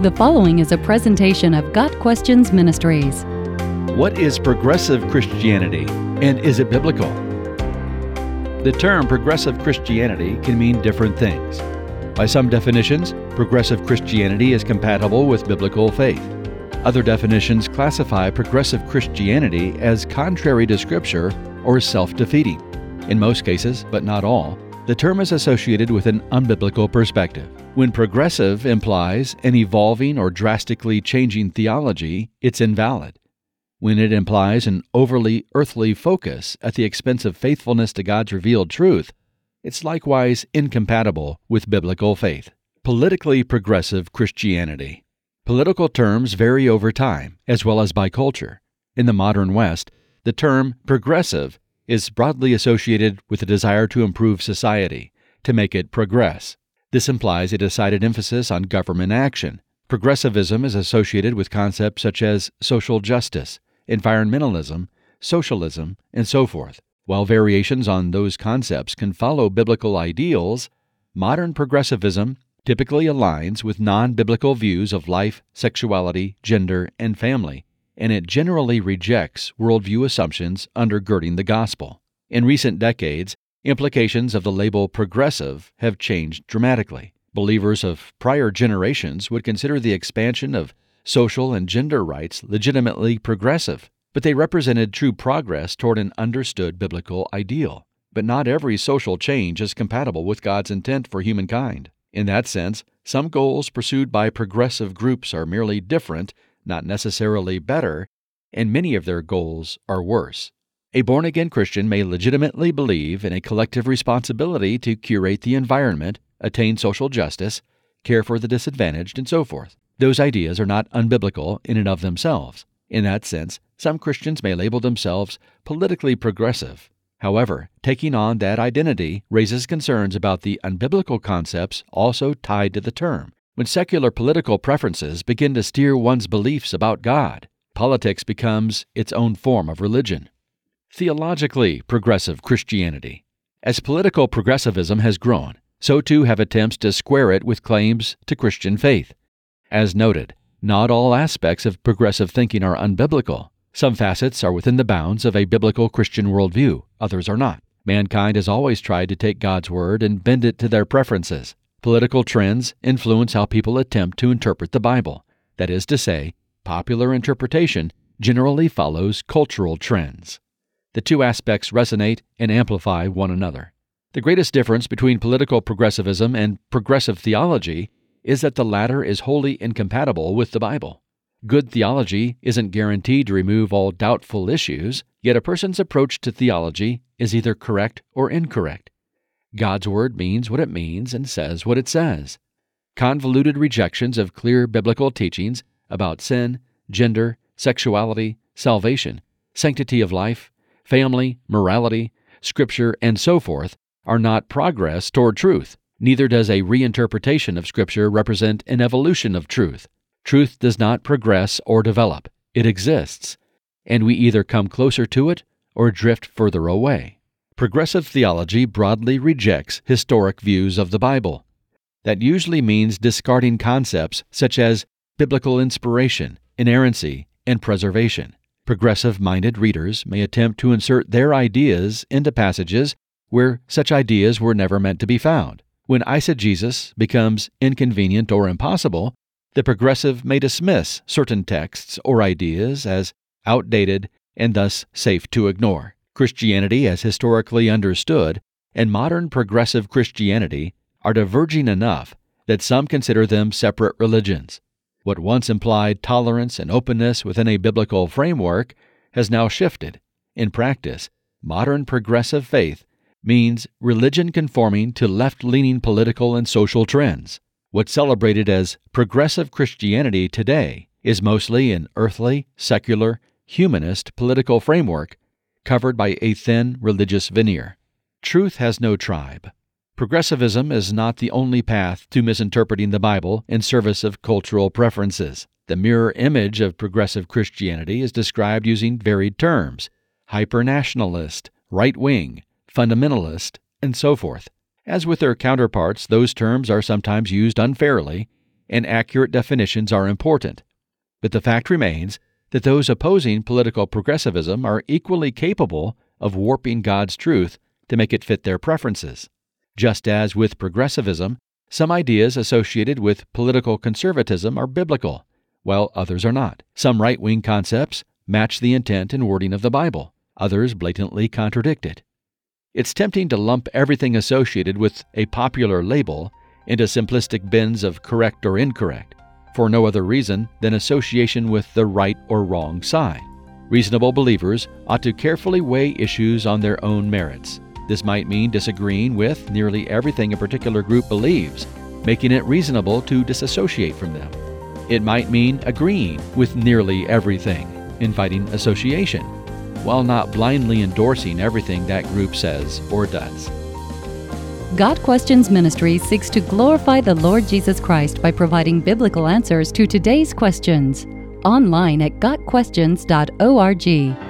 The following is a presentation of Got Questions Ministries. What is progressive Christianity and is it biblical? The term progressive Christianity can mean different things. By some definitions, progressive Christianity is compatible with biblical faith. Other definitions classify progressive Christianity as contrary to Scripture or self defeating. In most cases, but not all, the term is associated with an unbiblical perspective. When progressive implies an evolving or drastically changing theology, it's invalid. When it implies an overly earthly focus at the expense of faithfulness to God's revealed truth, it's likewise incompatible with biblical faith. Politically progressive Christianity. Political terms vary over time, as well as by culture. In the modern West, the term progressive is broadly associated with a desire to improve society, to make it progress. This implies a decided emphasis on government action. Progressivism is associated with concepts such as social justice, environmentalism, socialism, and so forth. While variations on those concepts can follow biblical ideals, modern progressivism typically aligns with non biblical views of life, sexuality, gender, and family, and it generally rejects worldview assumptions undergirding the gospel. In recent decades, implications of the label progressive have changed dramatically. Believers of prior generations would consider the expansion of social and gender rights legitimately progressive, but they represented true progress toward an understood biblical ideal. But not every social change is compatible with God's intent for humankind. In that sense, some goals pursued by progressive groups are merely different not necessarily better, and many of their goals are worse. A born again Christian may legitimately believe in a collective responsibility to curate the environment, attain social justice, care for the disadvantaged, and so forth. Those ideas are not unbiblical in and of themselves. In that sense, some Christians may label themselves politically progressive. However, taking on that identity raises concerns about the unbiblical concepts also tied to the term, when secular political preferences begin to steer one's beliefs about God, politics becomes its own form of religion. Theologically progressive Christianity. As political progressivism has grown, so too have attempts to square it with claims to Christian faith. As noted, not all aspects of progressive thinking are unbiblical. Some facets are within the bounds of a biblical Christian worldview, others are not. Mankind has always tried to take God's word and bend it to their preferences. Political trends influence how people attempt to interpret the Bible. That is to say, popular interpretation generally follows cultural trends. The two aspects resonate and amplify one another. The greatest difference between political progressivism and progressive theology is that the latter is wholly incompatible with the Bible. Good theology isn't guaranteed to remove all doubtful issues, yet a person's approach to theology is either correct or incorrect. God's Word means what it means and says what it says. Convoluted rejections of clear biblical teachings about sin, gender, sexuality, salvation, sanctity of life, family, morality, Scripture, and so forth are not progress toward truth. Neither does a reinterpretation of Scripture represent an evolution of truth. Truth does not progress or develop, it exists, and we either come closer to it or drift further away. Progressive theology broadly rejects historic views of the Bible. That usually means discarding concepts such as biblical inspiration, inerrancy, and preservation. Progressive minded readers may attempt to insert their ideas into passages where such ideas were never meant to be found. When eisegesis becomes inconvenient or impossible, the progressive may dismiss certain texts or ideas as outdated and thus safe to ignore. Christianity as historically understood and modern progressive Christianity are diverging enough that some consider them separate religions. What once implied tolerance and openness within a biblical framework has now shifted. In practice, modern progressive faith means religion conforming to left leaning political and social trends. What's celebrated as progressive Christianity today is mostly an earthly, secular, humanist political framework covered by a thin religious veneer. Truth has no tribe. Progressivism is not the only path to misinterpreting the Bible in service of cultural preferences. The mirror image of progressive Christianity is described using varied terms hypernationalist, right wing, fundamentalist, and so forth. As with their counterparts, those terms are sometimes used unfairly, and accurate definitions are important. But the fact remains that those opposing political progressivism are equally capable of warping God's truth to make it fit their preferences. Just as with progressivism, some ideas associated with political conservatism are biblical, while others are not. Some right wing concepts match the intent and wording of the Bible, others blatantly contradict it. It's tempting to lump everything associated with a popular label into simplistic bins of correct or incorrect, for no other reason than association with the right or wrong side. Reasonable believers ought to carefully weigh issues on their own merits. This might mean disagreeing with nearly everything a particular group believes, making it reasonable to disassociate from them. It might mean agreeing with nearly everything, inviting association, while not blindly endorsing everything that group says or does. Got Questions Ministry seeks to glorify the Lord Jesus Christ by providing biblical answers to today's questions. Online at GotQuestions.org.